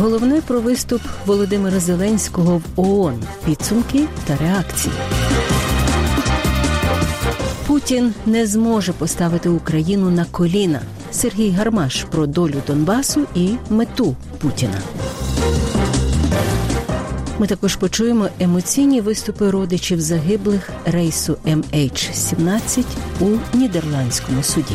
Головне про виступ Володимира Зеленського в ООН. Підсумки та реакції. Путін не зможе поставити Україну на коліна. Сергій Гармаш про долю Донбасу і мету Путіна. Ми також почуємо емоційні виступи родичів загиблих рейсу MH17 у нідерландському суді.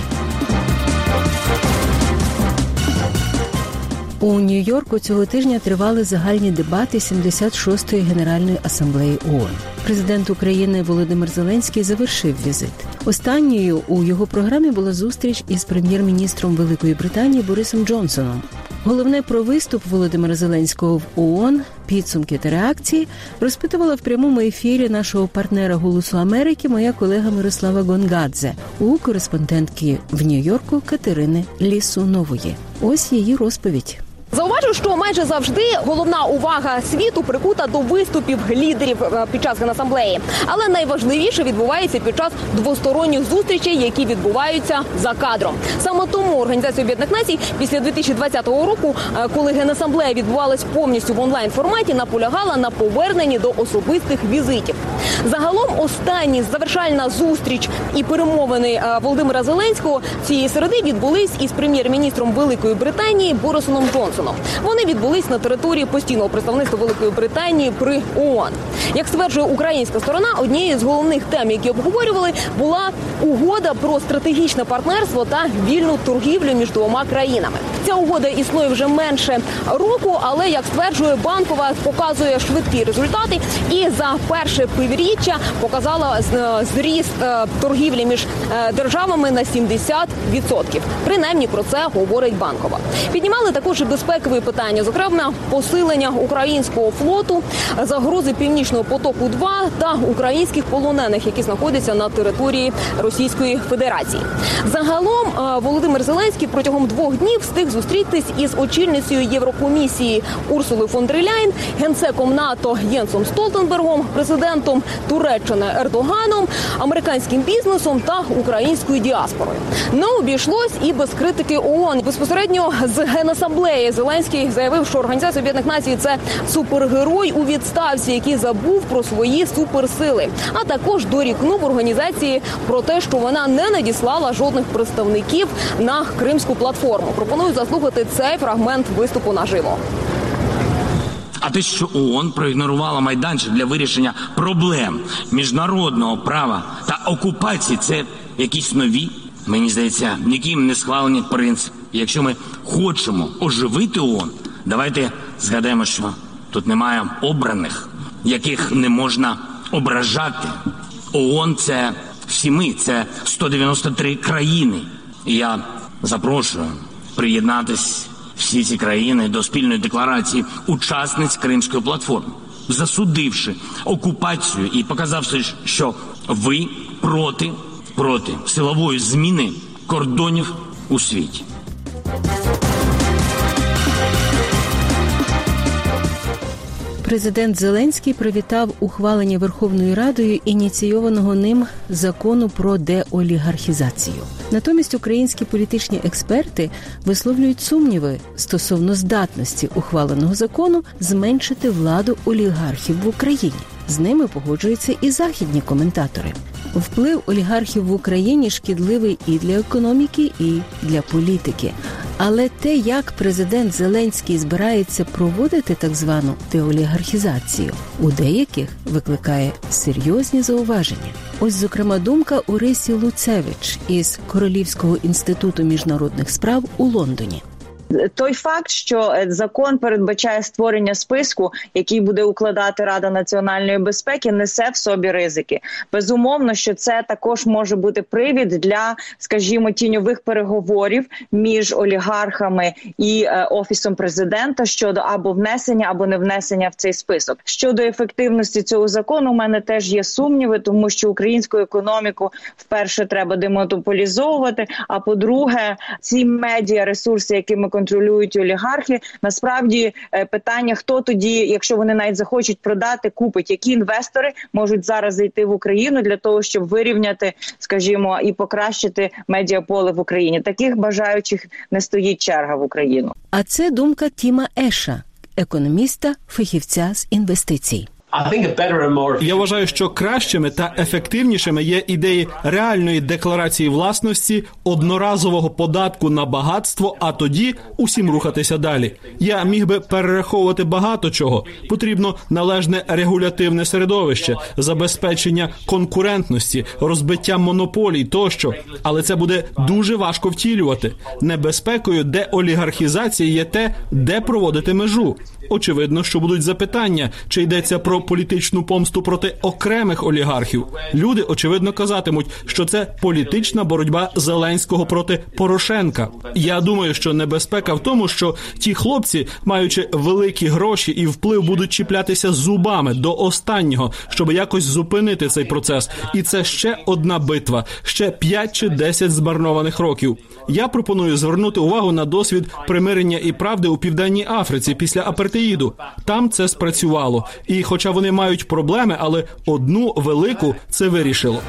У Нью-Йорку цього тижня тривали загальні дебати 76-ї генеральної асамблеї ООН. Президент України Володимир Зеленський завершив візит. Останньою у його програмі була зустріч із прем'єр-міністром Великої Британії Борисом Джонсоном. Головне про виступ Володимира Зеленського в ООН, підсумки та реакції розпитувала в прямому ефірі нашого партнера Голосу Америки, моя колега Мирослава Гонгадзе у кореспондентки в Нью-Йорку Катерини Лісунової. Ось її розповідь. Зауважу, що майже завжди головна увага світу прикута до виступів лідерів е, під час генасамблеї. Але найважливіше відбувається під час двосторонніх зустрічей, які відбуваються за кадром. Саме тому організація Об'єднаних Націй після 2020 року, е, коли генасамблея відбувалась повністю в онлайн форматі, наполягала на поверненні до особистих візитів. Загалом, останні завершальна зустріч і перемовини е, Володимира Зеленського цієї середи відбулись із прем'єр-міністром Великої Британії Борисоном Джонсоном. Вони відбулись на території постійного представництва Великої Британії при ООН. Як стверджує українська сторона, однією з головних тем, які обговорювали, була угода про стратегічне партнерство та вільну торгівлю між двома країнами. Ця угода існує вже менше року, але як стверджує банкова, показує швидкі результати. І за перше півріччя показала зріст е, торгівлі між е, державами на 70%. Принаймні про це говорить банкова. Піднімали також і безпекові питання, зокрема посилення українського флоту, загрози північного потоку. 2 та українських полонених, які знаходяться на території Російської Федерації. Загалом е, Володимир Зеленський протягом двох днів встиг зустрітись із очільницею Єврокомісії Урсулою фон дер Ляйн, генсеком НАТО Єнсом Столтенбергом, президентом Туреччини Ердоганом, американським бізнесом та українською діаспорою. Не обійшлось і без критики ООН. безпосередньо з генасамблеї Зеленський заявив, що організація Об'єднаних Націй це супергерой у відставці, який забув про свої суперсили. А також дорікнув організації про те, що вона не надіслала жодних представників на кримську платформу. Пропоную заслухати цей фрагмент виступу наживо. А те, що ООН проігнорувала майданчик для вирішення проблем міжнародного права та окупації, це якісь нові, мені здається, ніким не схвалені принципи. Якщо ми хочемо оживити ООН, давайте згадаємо, що тут немає обраних, яких не можна ображати. ООН – це всі ми, це 193 країни. І я запрошую приєднатись всі ці країни до спільної декларації учасниць Кримської платформи, засудивши окупацію і показавши, що ви проти, проти силової зміни кордонів у світі. Президент Зеленський привітав ухвалення Верховною Радою ініційованого ним закону про деолігархізацію. Натомість українські політичні експерти висловлюють сумніви стосовно здатності ухваленого закону зменшити владу олігархів в Україні. З ними погоджуються і західні коментатори. Вплив олігархів в Україні шкідливий і для економіки, і для політики. Але те, як президент Зеленський збирається проводити так звану деолігархізацію, у деяких викликає серйозні зауваження. Ось, зокрема, думка Орисі Луцевич із Королівського інституту міжнародних справ у Лондоні. Той факт, що е, закон передбачає створення списку, який буде укладати Рада національної безпеки, несе в собі ризики. Безумовно, що це також може бути привід для, скажімо, тіньових переговорів між олігархами і е, офісом президента щодо або внесення, або не внесення в цей список. Щодо ефективності цього закону, у мене теж є сумніви, тому що українську економіку вперше треба демонополізовувати. А по-друге, ці медіа ресурси, якими контролюють олігархи, насправді е, питання, хто тоді, якщо вони навіть захочуть продати, купить, які інвестори можуть зараз зайти в Україну для того, щоб вирівняти, скажімо, і покращити медіаполе в Україні. Таких бажаючих не стоїть черга в Україну. А це думка Тіма Еша, економіста, фахівця з інвестицій. Я вважаю, що кращими та ефективнішими є ідеї реальної декларації власності, одноразового податку на багатство, а тоді усім рухатися далі. Я міг би перераховувати багато чого. Потрібно належне регулятивне середовище, забезпечення конкурентності, розбиття монополій тощо, але це буде дуже важко втілювати. Небезпекою деолігархізації є те, де проводити межу. Очевидно, що будуть запитання, чи йдеться про політичну помсту проти окремих олігархів. Люди очевидно казатимуть, що це політична боротьба Зеленського проти Порошенка. Я думаю, що небезпека в тому, що ті хлопці, маючи великі гроші і вплив, будуть чіплятися зубами до останнього, щоб якось зупинити цей процес. І це ще одна битва, ще 5 чи 10 змарнованих років. Я пропоную звернути увагу на досвід примирення і правди у південній Африці після апартеїду. Там це спрацювало, і, хоча вони мають проблеми, але одну велику це вирішило.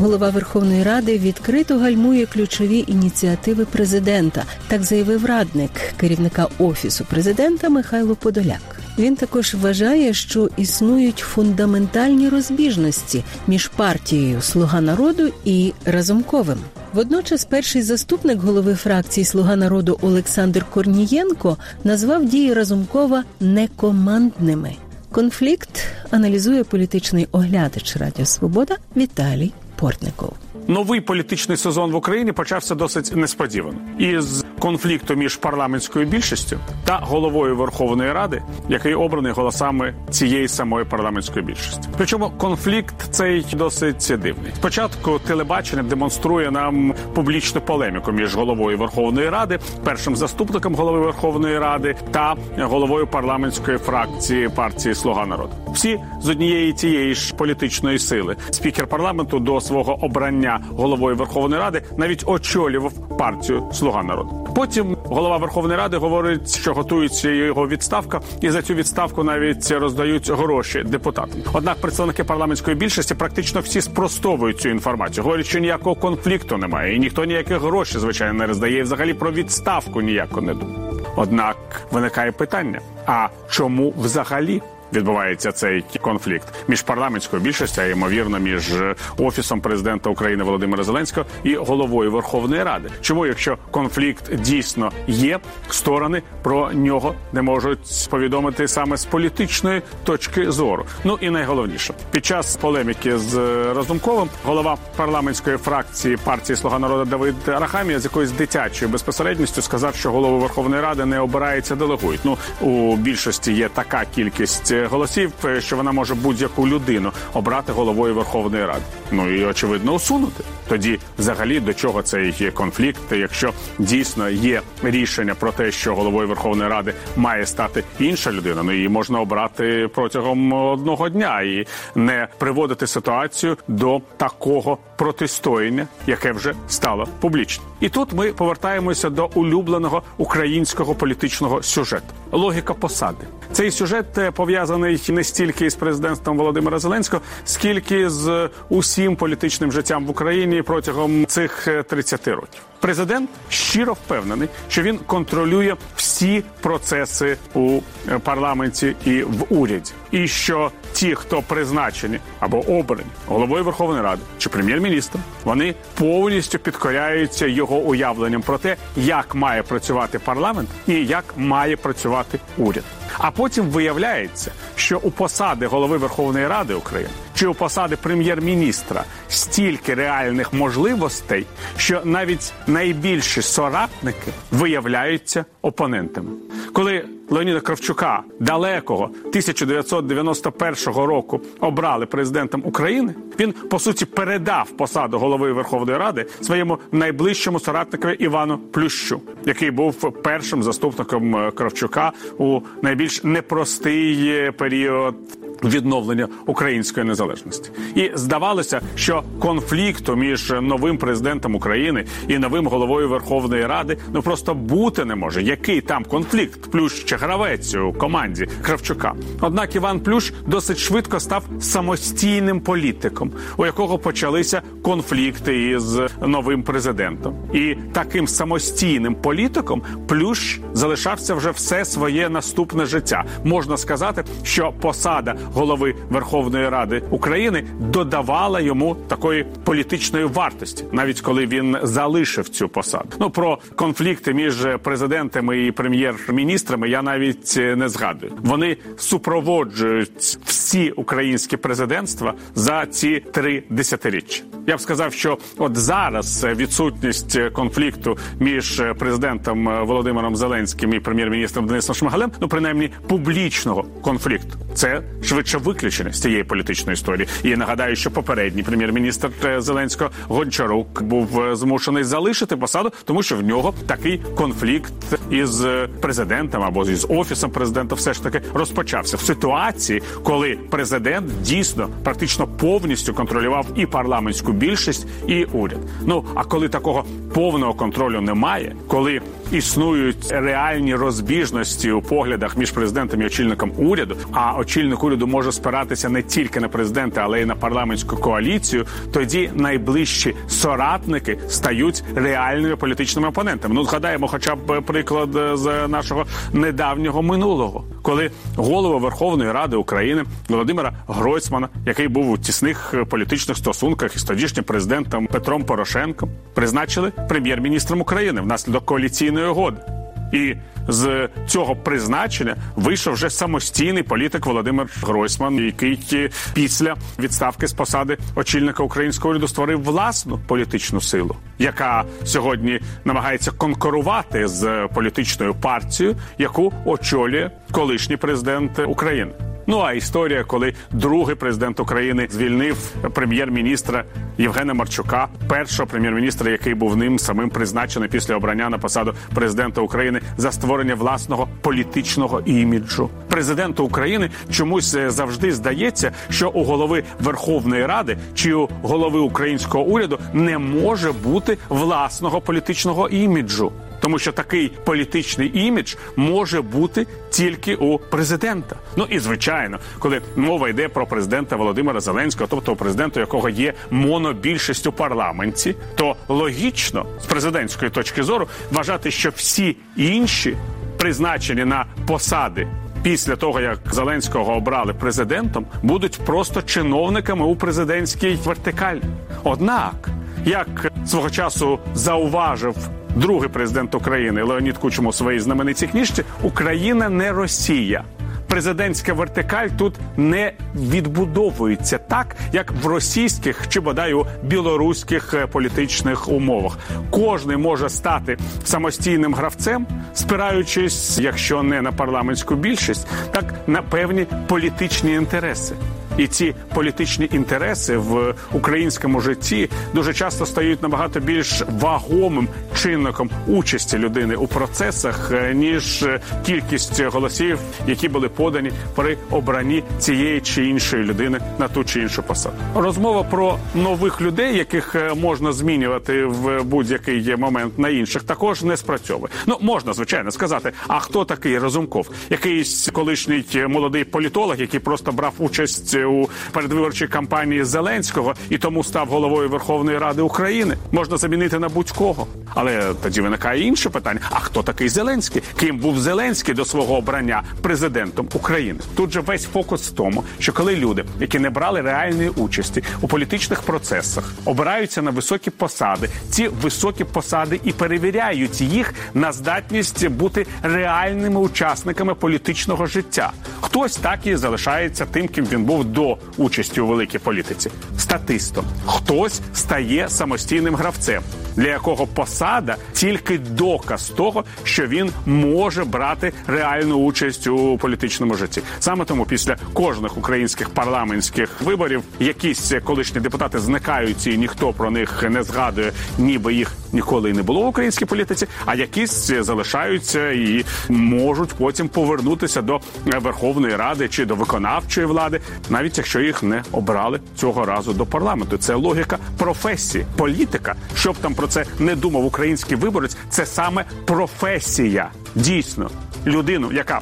Голова Верховної Ради відкрито гальмує ключові ініціативи президента, так заявив радник керівника офісу президента Михайло Подоляк. Він також вважає, що існують фундаментальні розбіжності між партією Слуга народу і Разумковим. Водночас, перший заступник голови фракції Слуга народу Олександр Корнієнко назвав дії Разумкова некомандними. Конфлікт аналізує політичний оглядач Радіо Свобода Віталій Портников. Новий політичний сезон в Україні почався досить несподівано із конфлікту між парламентською більшістю та головою Верховної Ради, який обраний голосами цієї самої парламентської більшості. Причому конфлікт цей досить дивний. Спочатку телебачення демонструє нам публічну полеміку між головою Верховної Ради, першим заступником голови Верховної Ради та головою парламентської фракції партії Слуга народу. Всі з однієї тієї ж політичної сили. Спікер парламенту до свого обрання головою Верховної Ради навіть очолював партію Слуга народу. Потім голова Верховної Ради говорить, що готується його відставка, і за цю відставку навіть роздають гроші депутатам. Однак представники парламентської більшості практично всі спростовують цю інформацію. Говорять, що ніякого конфлікту немає, і ніхто ніяких грошей, звичайно, не роздає. І Взагалі про відставку ніяко не думає. Однак виникає питання: а чому взагалі? Відбувається цей конфлікт між парламентською більшістю, а ймовірно, між офісом президента України Володимира Зеленського і головою Верховної Ради. Чому, якщо конфлікт дійсно є, сторони про нього не можуть повідомити саме з політичної точки зору? Ну і найголовніше під час полеміки з Разумковим голова парламентської фракції партії Слуга народу Давид Арахамія з якоюсь дитячою безпосередністю сказав, що голову Верховної Ради не обирається, делегують. Ну у більшості є така кількість голосів, що вона може будь-яку людину обрати головою Верховної Ради. Ну і очевидно усунути. Тоді, взагалі, до чого цей є конфлікт, якщо дійсно є рішення про те, що головою Верховної Ради має стати інша людина, ну її можна обрати протягом одного дня і не приводити ситуацію до такого протистояння, яке вже стало публічним. І тут ми повертаємося до улюбленого українського політичного сюжету логіка посади. Цей сюжет пов'язаний не стільки з президентством Володимира Зеленського, скільки з усім політичним життям в Україні протягом цих 30 років. Президент щиро впевнений, що він контролює всі процеси у парламенті і в уряді, і що ті, хто призначені або обрані головою Верховної Ради чи прем'єр-міністром, вони повністю підкоряються його уявленням про те, як має працювати парламент і як має працювати уряд. А потім виявляється, що у посади голови Верховної Ради України чи у посади прем'єр-міністра стільки реальних можливостей, що навіть найбільші соратники виявляються опонентами. Коли Леоніда Кравчука далекого 1991 року обрали президентом України, він по суті передав посаду голови Верховної Ради своєму найближчому соратникові Івану Плющу, який був першим заступником е, Кравчука у найбільш непростий е, період відновлення української незалежності. І здавалося, що конфлікту між новим президентом України і новим головою Верховної Ради ну просто бути не може. Який там конфлікт? Плющ чи гравець у команді Кравчука. Однак Іван Плющ досить швидко став самостійним політиком, у якого почалися конфлікти із новим президентом. І таким самостійним політиком Плющ залишався вже все своє наступне життя. Можна сказати, що посада голови Верховної Ради України додавала йому такої політичної вартості, навіть коли він залишив цю посаду. Ну про конфлікти між президентами і прем'єр-міністрами я навіть не згадую. Вони супроводжують всі українські президентства за ці три десятиріччя. Я б сказав, що от зараз відсутність конфлікту між президентом Володимиром Зеленським і прем'єр-міністром Денисом Шмигалем, ну принаймні публічного конфлікту, це швидше виключення з цієї політичної історії. І я нагадаю, що попередній прем'єр-міністр Зеленського Гончарук був змушений залишити посаду, тому що в нього такий конфлікт із президентом або із офісом президента, все ж таки розпочався в ситуації, коли президент дійсно практично повністю контролював і парламентську більшість, і уряд. Ну а коли такого повного контролю немає, коли існують реальні розбіжності у поглядах між президентом і очільником уряду, а очільник уряду може спиратися не тільки на президента, але й на парламентську коаліцію. Тоді найближчі соратники стають реальними політичними опонентами. Ну згадаємо, хоча б приклад з нашого недавнього минулого, коли голова Верховної Ради України Володимира Гройсмана, який був у тісних політичних стосунках із тодішнім президентом Петром Порошенком, призначили прем'єр-міністром України внаслідок коаліційної угоди. І з цього призначення вийшов вже самостійний політик Володимир Гройсман, який після відставки з посади очільника українського уряду створив власну політичну силу, яка сьогодні намагається конкурувати з політичною партією, яку очолює колишній президент України. Ну а історія, коли другий президент України звільнив прем'єр-міністра Євгена Марчука, першого прем'єр-міністра, який був ним самим призначений після обрання на посаду президента України за створення власного політичного іміджу. Президенту України чомусь завжди здається, що у голови Верховної Ради чи у голови українського уряду не може бути власного політичного іміджу тому що такий політичний імідж може бути тільки у президента. Ну і звичайно, коли мова йде про президента Володимира Зеленського, тобто президента, якого є монобільшість у парламенті, то логічно з президентської точки зору вважати, що всі інші призначені на посади. Після того як Зеленського обрали президентом, будуть просто чиновниками у президентській вертикалі. Однак, як свого часу зауважив другий президент України Леонід Кучум у своїй знаменитій книжці Україна не Росія. Президентська вертикаль тут не відбудовується так, як в російських чи бодай у білоруських е, політичних умовах. Кожний може стати самостійним гравцем, спираючись, якщо не на парламентську більшість, так на певні політичні інтереси. І ці політичні інтереси в українському житті дуже часто стають набагато більш вагомим чинником участі людини у процесах, е, ніж кількість голосів, які були подані при обранні цієї чи іншої людини на ту чи іншу посаду. Розмова про нових людей, яких е, можна змінювати в будь-який момент на інших, також не спрацьовує. Ну можна звичайно сказати, а хто такий Разумков? Якийсь колишній молодий політолог, який просто брав участь у передвиборчій кампанії Зеленського і тому став головою Верховної Ради України. Можна замінити на будь-кого. Але тоді виникає інше питання: а хто такий Зеленський? Ким був Зеленський до свого обрання президентом України? Тут же весь фокус в тому, що коли люди, які не брали реальної участі у політичних процесах, обираються на високі посади, ці високі посади і перевіряють їх на здатність бути реальними учасниками політичного життя. Хтось так і залишається тим, ким він був до участі у великій політиці? Статистом. Хтось стає самостійним гравцем, для якого посада тільки доказ того, що він може брати реальну участь у політичному житті. Саме тому після кожних українських парламентських виборів якісь колишні депутати зникають і ніхто про них не згадує, ніби їх ніколи і не було в українській політиці, а якісь залишаються і можуть потім повернутися до Верховної Ради чи до виконавчої влади, навіть якщо їх не обрали цього разу до парламенту. Це логіка професії, політика. Щоб там про це не думав український виборець, це саме професія. Дійсно, людину, яка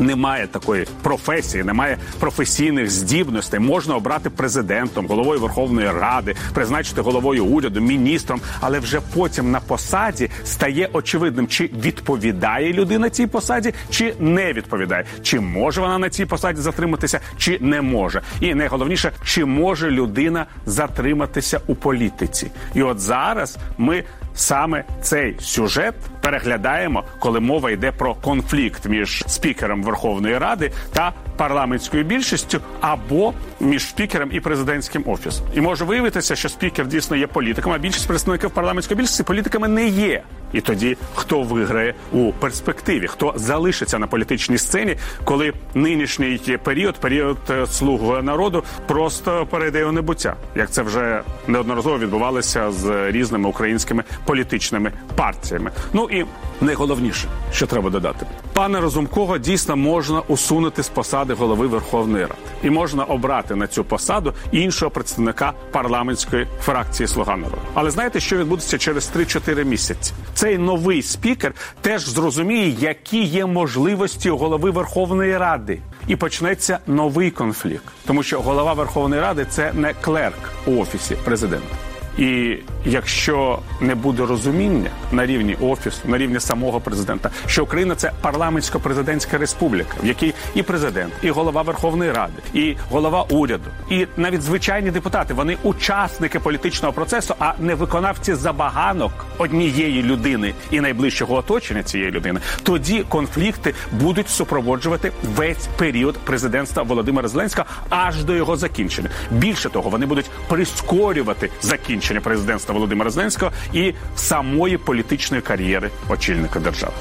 немає такої професії, немає професійних здібностей. Можна обрати президентом, головою Верховної Ради, призначити головою уряду, міністром, але вже потім на посаді стає очевидним, чи відповідає людина цій посаді, чи не відповідає, чи може вона на цій посаді затриматися, чи не може. І найголовніше, чи може людина затриматися у політиці. І от зараз ми саме цей сюжет переглядаємо, коли мова йде про конфлікт між спікером Верховної Ради та парламентською більшістю, або між спікером і президентським офісом. І може виявитися, що спікер дійсно є політиком, а більшість представників парламентської більшості політиками не є. І тоді хто виграє у перспективі, хто залишиться на політичній сцені, коли нинішній період, період е, слуг народу, просто перейде у небуття, як це вже неодноразово відбувалося з різними українськими політичними партіями. Ну і найголовніше, що треба додати, пане Розумкого дійсно можна усунути з посади голови Верховної Ради, і можна обрати на цю посаду іншого представника парламентської фракції Слуга народу. Але знаєте, що відбудеться через 3-4 місяці? Цей новий спікер теж зрозуміє, які є можливості у голови Верховної Ради, і почнеться новий конфлікт, тому що голова Верховної Ради це не клерк у офісі президента. І якщо не буде розуміння на рівні офісу, на рівні самого президента, що Україна це парламентсько-президентська республіка, в якій і президент, і голова Верховної Ради, і голова уряду, і навіть звичайні депутати вони учасники політичного процесу, а не виконавці забаганок однієї людини і найближчого оточення цієї людини, тоді конфлікти будуть супроводжувати весь період президентства Володимира Зеленського аж до його закінчення. Більше того, вони будуть прискорювати закінчення президентства Володимира Зеленського і самої політичної кар'єри очільника держави.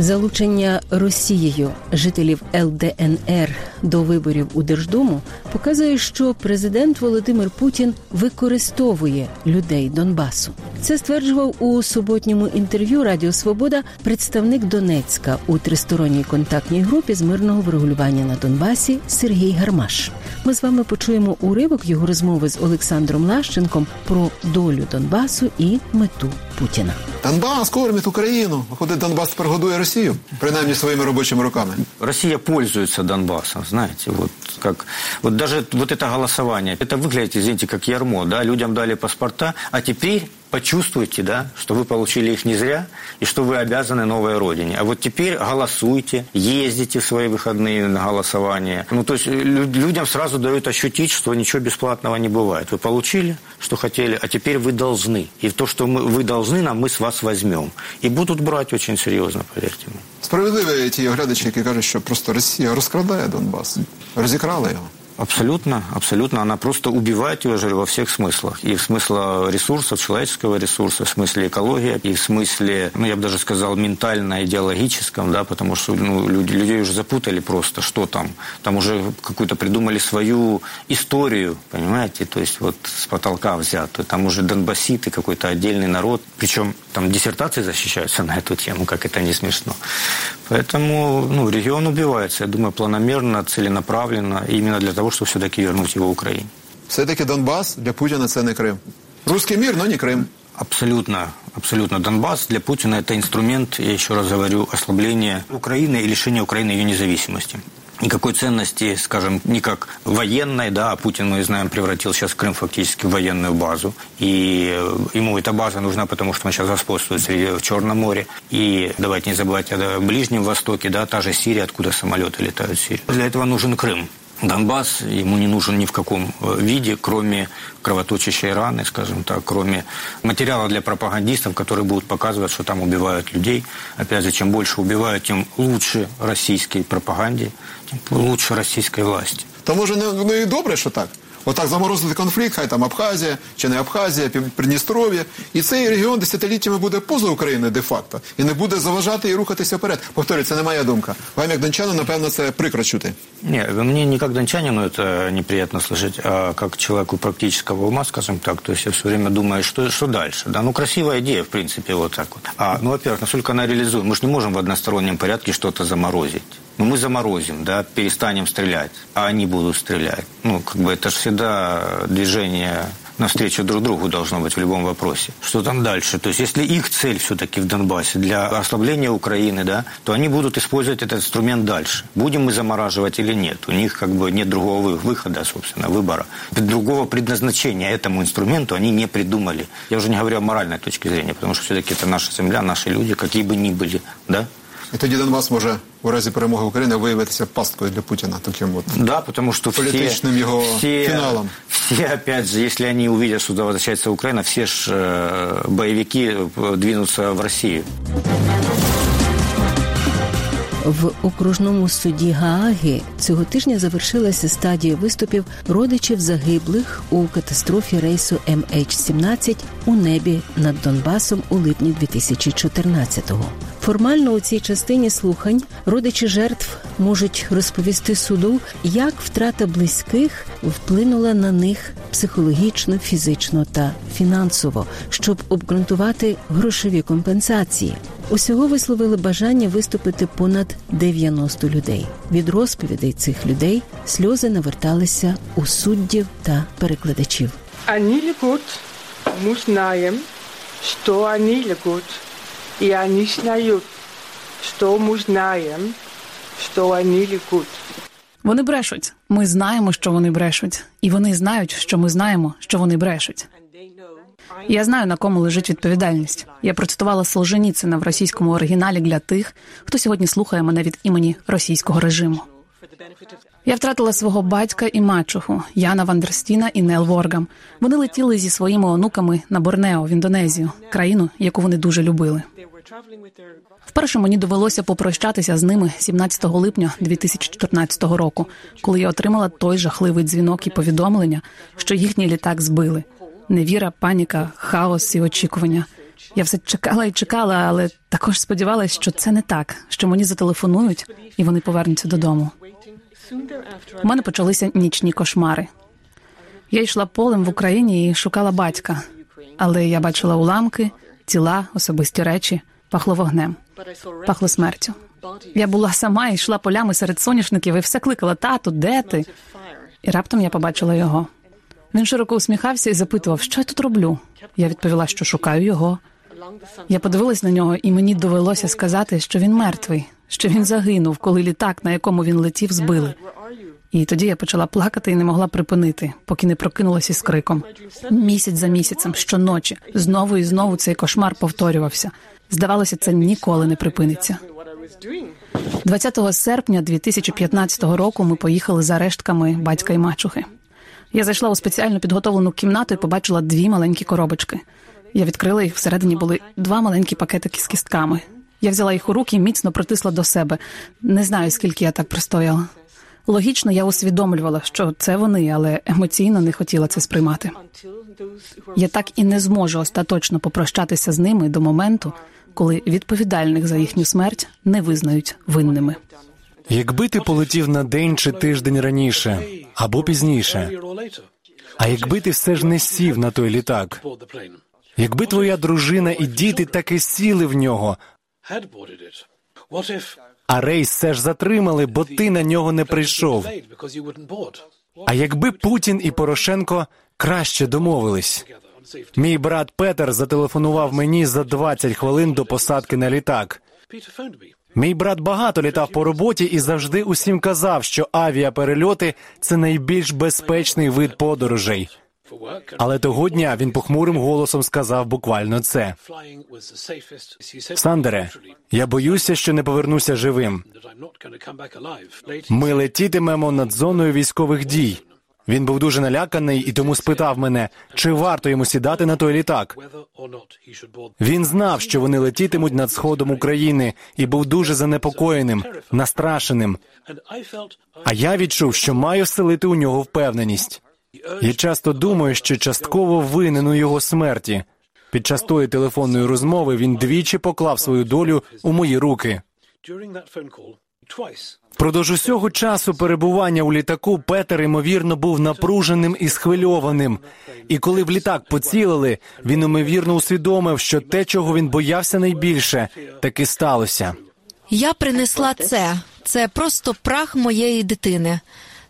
Залучення Росією жителів ЛДНР до виборів у Держдуму показує, що президент Володимир Путін використовує людей Донбасу. Це стверджував у суботньому інтерв'ю Радіо Свобода представник Донецька у тристоронній контактній групі з мирного врегулювання на Донбасі Сергій Гармаш. Ми з вами почуємо уривок його розмови з Олександром Лащенком про долю Донбасу і мету Путіна. Донбас кормить Україну. Виходить, Донбас тепер годує Росію, принаймні своїми робочими руками. Россия пользуется Донбассом, знаете, вот как вот даже вот это голосование, это выглядит, извините, как ярмо, да, людям дали паспорта, а теперь почувствуйте, да, что вы получили их не зря и что вы обязаны новой родине. А вот теперь голосуйте, ездите в свои выходные на голосование. Ну, то есть людям сразу дают ощутить, что ничего бесплатного не бывает. Вы получили, что хотели, а теперь вы должны. И то, что мы, вы должны нам, мы с вас возьмем. И будут брать очень серьезно, поверьте мне. Справедливі ті оглядачі, які кажуть, що просто Росія розкрадає Донбас, розікрала його. Абсолютно, абсолютно. Она просто убивает его же во всех смыслах. И в смысле ресурсов, человеческого ресурса, в смысле экологии, и в смысле, ну, я бы даже сказал, ментально-идеологическом, да, потому что ну, люди, людей уже запутали просто, что там. Там уже какую-то придумали свою историю, понимаете, то есть вот с потолка взятую. Там уже донбасситы, какой-то отдельный народ. Причем там диссертации защищаются на эту тему, как это не смешно. Поэтому, ну, регион убивается, я думаю, планомерно, целенаправленно, именно для того, чтобы все-таки вернуть его Украине. Все-таки Донбас для Путіна це не Крим. Русский мир, но не Крим. Абсолютно, абсолютно. Донбасс для Путина это инструмент, я еще раз говорю, ослабления Украины и лишения Украины ее независимости. Никакой ценности, скажем, не как военной, да, а Путин, мы знаем, превратил сейчас Крым фактически в военную базу. И ему эта база нужна, потому что он сейчас господствует в Черном море. И давайте не забывать о Ближнем Востоке, да, та же Сирия, откуда самолеты летают в Сирию. Для этого нужен Крым. Донбасс ему не нужен ни в каком э, виде, кроме кровоточащей раны, скажем так, кроме материала для пропагандистов, которые будут показывать, что там убивают людей. Опять же, чем больше убивают, тем лучше российской пропаганде, тем лучше российской власти. То може ну, ну і добре, що так. Отак заморозити конфлікт, хай там Абхазія чи не Абхазія, Пів- Придністров'я. І цей регіон десятиліттями буде поза Україною де-факто. І не буде заважати і рухатися вперед. Повторюю, це не моя думка. Вам, як дончану, напевно, це прикро чути. Не, мне не как дончанину это неприятно слышать, а как человеку практического ума, скажем так. То есть я все время думаю, что, что дальше. Да, ну красивая идея, в принципе, вот так вот. А, ну, во-первых, насколько она реализует? Мы же не можем в одностороннем порядке что-то заморозить. Ну, мы заморозим, да, перестанем стрелять, а они будут стрелять. Ну, как бы это же всегда движение навстречу друг другу должно быть в любом вопросе. Что там дальше? То есть, если их цель все-таки в Донбассе для ослабления Украины, да, то они будут использовать этот инструмент дальше. Будем мы замораживать или нет? У них как бы нет другого вы- выхода, собственно, выбора. Другого предназначения этому инструменту они не придумали. Я уже не говорю о моральной точке зрения, потому что все-таки это наша земля, наши люди, какие бы ни были, да? І тоді Донбас може у разі перемоги України виявитися пасткою для Путіна. Таким от. Да, потому что все, Политичным его все, финалом. все, опять же, если они увидят, что возвращается Украина, все ж э, боевики э, двинутся в Россию. В окружному суді Гааги цього тижня завершилася стадія виступів родичів загиблих у катастрофі рейсу MH17 у небі над Донбасом у липні 2014-го. Формально у цій частині слухань родичі жертв можуть розповісти суду, як втрата близьких вплинула на них психологічно, фізично та фінансово, щоб обґрунтувати грошові компенсації. Усього висловили бажання виступити понад 90 людей. Від розповідей цих людей сльози наверталися у суддів та перекладачів. Они лягут, мы знаем, что они лягут, и они знают, что мы знаем, что они лягут. Вони брешуть. Ми знаємо, що вони брешуть, і вони знають, що ми знаємо, що вони брешуть. Я знаю, на кому лежить відповідальність. Я процитувала Солженіцина в російському оригіналі для тих, хто сьогодні слухає мене від імені російського режиму. Я втратила свого батька і мачуху Яна Вандерстіна і Нел Воргам. Вони летіли зі своїми онуками на Борнео в Індонезію, країну, яку вони дуже любили. Вперше мені довелося попрощатися з ними 17 липня 2014 року, коли я отримала той жахливий дзвінок і повідомлення, що їхній літак збили. Невіра, паніка, хаос і очікування. Я все чекала і чекала, але також сподівалася, що це не так, що мені зателефонують і вони повернуться додому. У мене почалися нічні кошмари. Я йшла полем в Україні і шукала батька, але я бачила уламки, тіла, особисті речі, пахло вогнем, пахло смертю. Я була сама і йшла полями серед соняшників і все кликала тату, де ти? І раптом я побачила його. Він широко усміхався і запитував, що я тут роблю. Я відповіла, що шукаю його. Я подивилась на нього, і мені довелося сказати, що він мертвий, що він загинув, коли літак, на якому він летів, збили. І тоді я почала плакати і не могла припинити, поки не прокинулася із криком. Місяць за місяцем, щоночі, знову і знову цей кошмар повторювався. Здавалося, це ніколи не припиниться. 20 серпня 2015 року ми поїхали за рештками батька і мачухи. Я зайшла у спеціально підготовлену кімнату і побачила дві маленькі коробочки. Я відкрила їх, всередині були два маленькі пакетики з кістками. Я взяла їх у руки і міцно притисла до себе. Не знаю, скільки я так простояла. Логічно, я усвідомлювала, що це вони, але емоційно не хотіла це сприймати. Я так і не зможу остаточно попрощатися з ними до моменту, коли відповідальних за їхню смерть не визнають винними. Якби ти полетів на день чи тиждень раніше або пізніше, а якби ти все ж не сів на той літак, якби твоя дружина і діти таки сіли в нього, а рейс все ж затримали, бо ти на нього не прийшов. А якби Путін і Порошенко краще домовились. Мій брат Петер зателефонував мені за 20 хвилин до посадки на літак. Мій брат багато літав по роботі і завжди усім казав, що авіаперельоти це найбільш безпечний вид подорожей. Але того дня він похмурим голосом сказав буквально це. Сандере, я боюся, що не повернуся живим. Ми летітимемо над зоною військових дій. Він був дуже наляканий і тому спитав мене, чи варто йому сідати на той літак. Він знав, що вони летітимуть над сходом України, і був дуже занепокоєним, настрашеним. А я відчув, що маю вселити у нього впевненість. Я часто думаю, що частково винен у його смерті. Під час тої телефонної розмови він двічі поклав свою долю у мої руки. Впродовж усього часу перебування у літаку Петер, ймовірно, був напруженим і схвильованим. І коли в літак поцілили, він ймовірно усвідомив, що те, чого він боявся найбільше, таки сталося. Я принесла це. Це просто прах моєї дитини.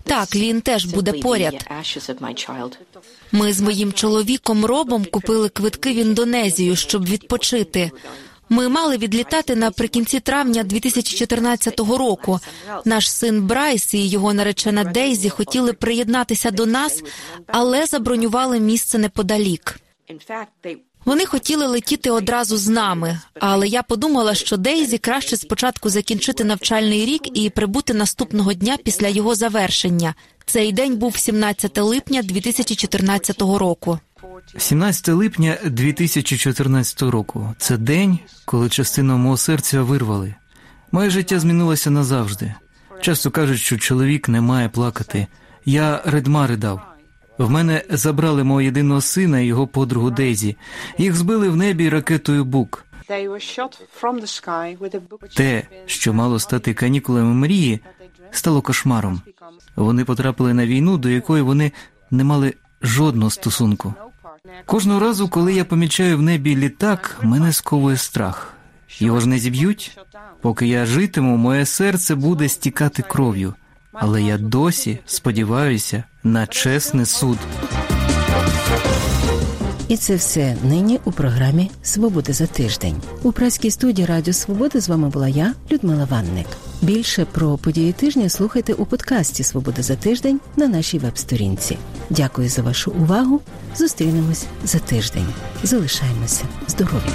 Так, він теж буде поряд. Ми з моїм чоловіком Робом купили квитки в Індонезію, щоб відпочити. Ми мали відлітати наприкінці травня 2014 року. Наш син Брайс і його наречена Дейзі хотіли приєднатися до нас, але забронювали місце неподалік. Вони хотіли летіти одразу з нами, але я подумала, що Дейзі краще спочатку закінчити навчальний рік і прибути наступного дня після його завершення. Цей день був 17 липня 2014 року. 17 липня 2014 року. Це день, коли частину мого серця вирвали. Моє життя змінилося назавжди. Часто кажуть, що чоловік не має плакати. Я редма ридав. В мене забрали мого єдиного сина і його подругу Дейзі. Їх збили в небі ракетою Бук. Те, що мало стати канікулами мрії, стало кошмаром. Вони потрапили на війну, до якої вони не мали жодного стосунку. Кожного разу, коли я помічаю в небі літак, мене сковує страх. Його ж не зіб'ють. Поки я житиму, моє серце буде стікати кров'ю. Але я досі сподіваюся на чесний суд. І це все нині у програмі Свобода за тиждень. У праській студії Радіо Свобода з вами була я, Людмила Ванник. Більше про події тижня слухайте у подкасті Свобода за тиждень на нашій веб-сторінці. Дякую за вашу увагу. Зустрінемось за тиждень. Залишаємося здорові.